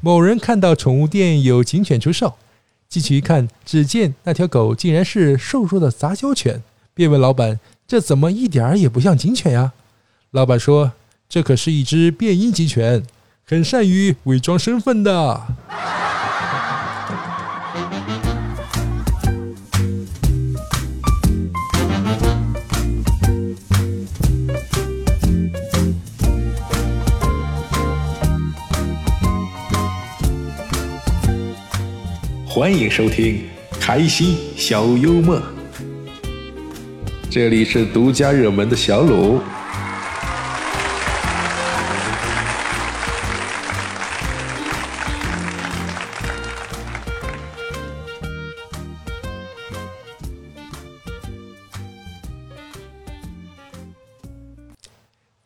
某人看到宠物店有警犬出售，进去一看，只见那条狗竟然是瘦弱的杂交犬，便问老板：“这怎么一点儿也不像警犬呀？”老板说：“这可是一只变音警犬，很善于伪装身份的。”欢迎收听开心小幽默，这里是独家热门的小鲁。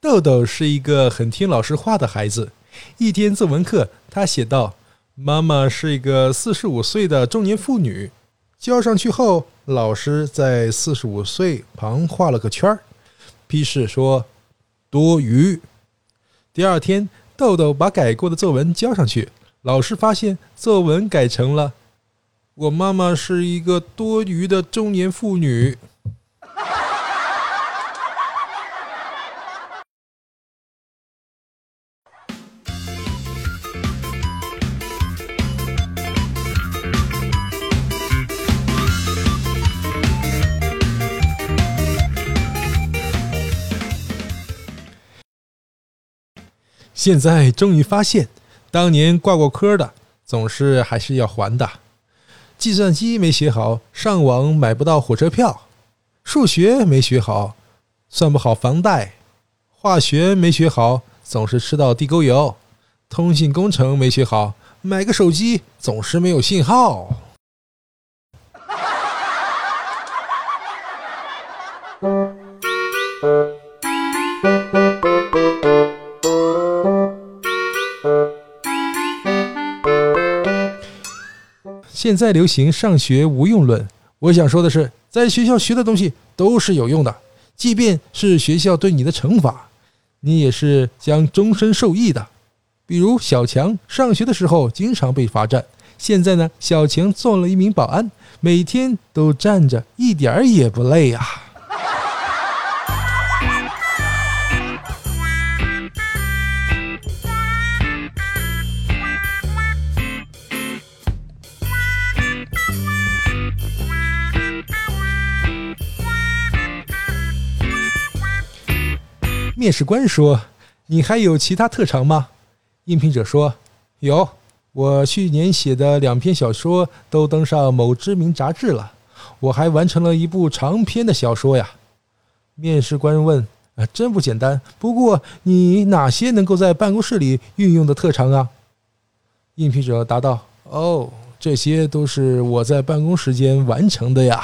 豆豆是一个很听老师话的孩子。一天作文课，他写道：“妈妈是一个四十五岁的中年妇女。”交上去后，老师在“四十五岁”旁画了个圈儿，批示说：“多余。”第二天，豆豆把改过的作文交上去，老师发现作文改成了：“我妈妈是一个多余的中年妇女。”现在终于发现，当年挂过科的总是还是要还的。计算机没学好，上网买不到火车票；数学没学好，算不好房贷；化学没学好，总是吃到地沟油；通信工程没学好，买个手机总是没有信号。现在流行上学无用论，我想说的是，在学校学的东西都是有用的，即便是学校对你的惩罚，你也是将终身受益的。比如小强上学的时候经常被罚站，现在呢，小强做了一名保安，每天都站着，一点儿也不累啊。面试官说：“你还有其他特长吗？”应聘者说：“有，我去年写的两篇小说都登上某知名杂志了，我还完成了一部长篇的小说呀。”面试官问：“啊，真不简单。不过你哪些能够在办公室里运用的特长啊？”应聘者答道：“哦，这些都是我在办公时间完成的呀。”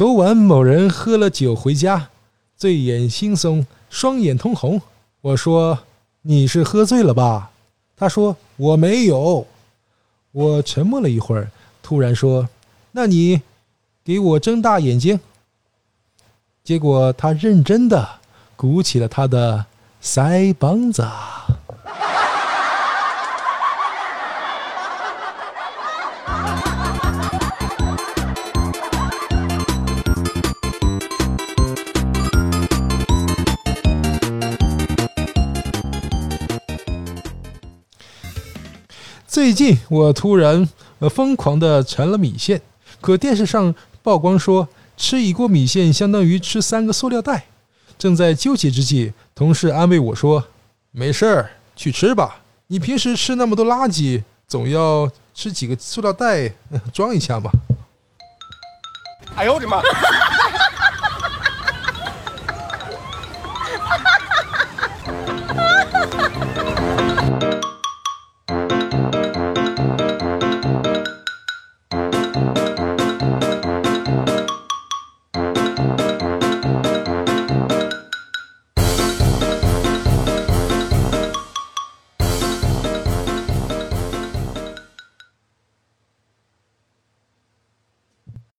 昨晚某人喝了酒回家，醉眼惺忪，双眼通红。我说：“你是喝醉了吧？”他说：“我没有。”我沉默了一会儿，突然说：“那你给我睁大眼睛。”结果他认真的鼓起了他的腮帮子。最近我突然呃疯狂的馋了米线，可电视上曝光说吃一锅米线相当于吃三个塑料袋。正在纠结之际，同事安慰我说：“没事儿，去吃吧。你平时吃那么多垃圾，总要吃几个塑料袋装一下吧。”哎呦我的妈！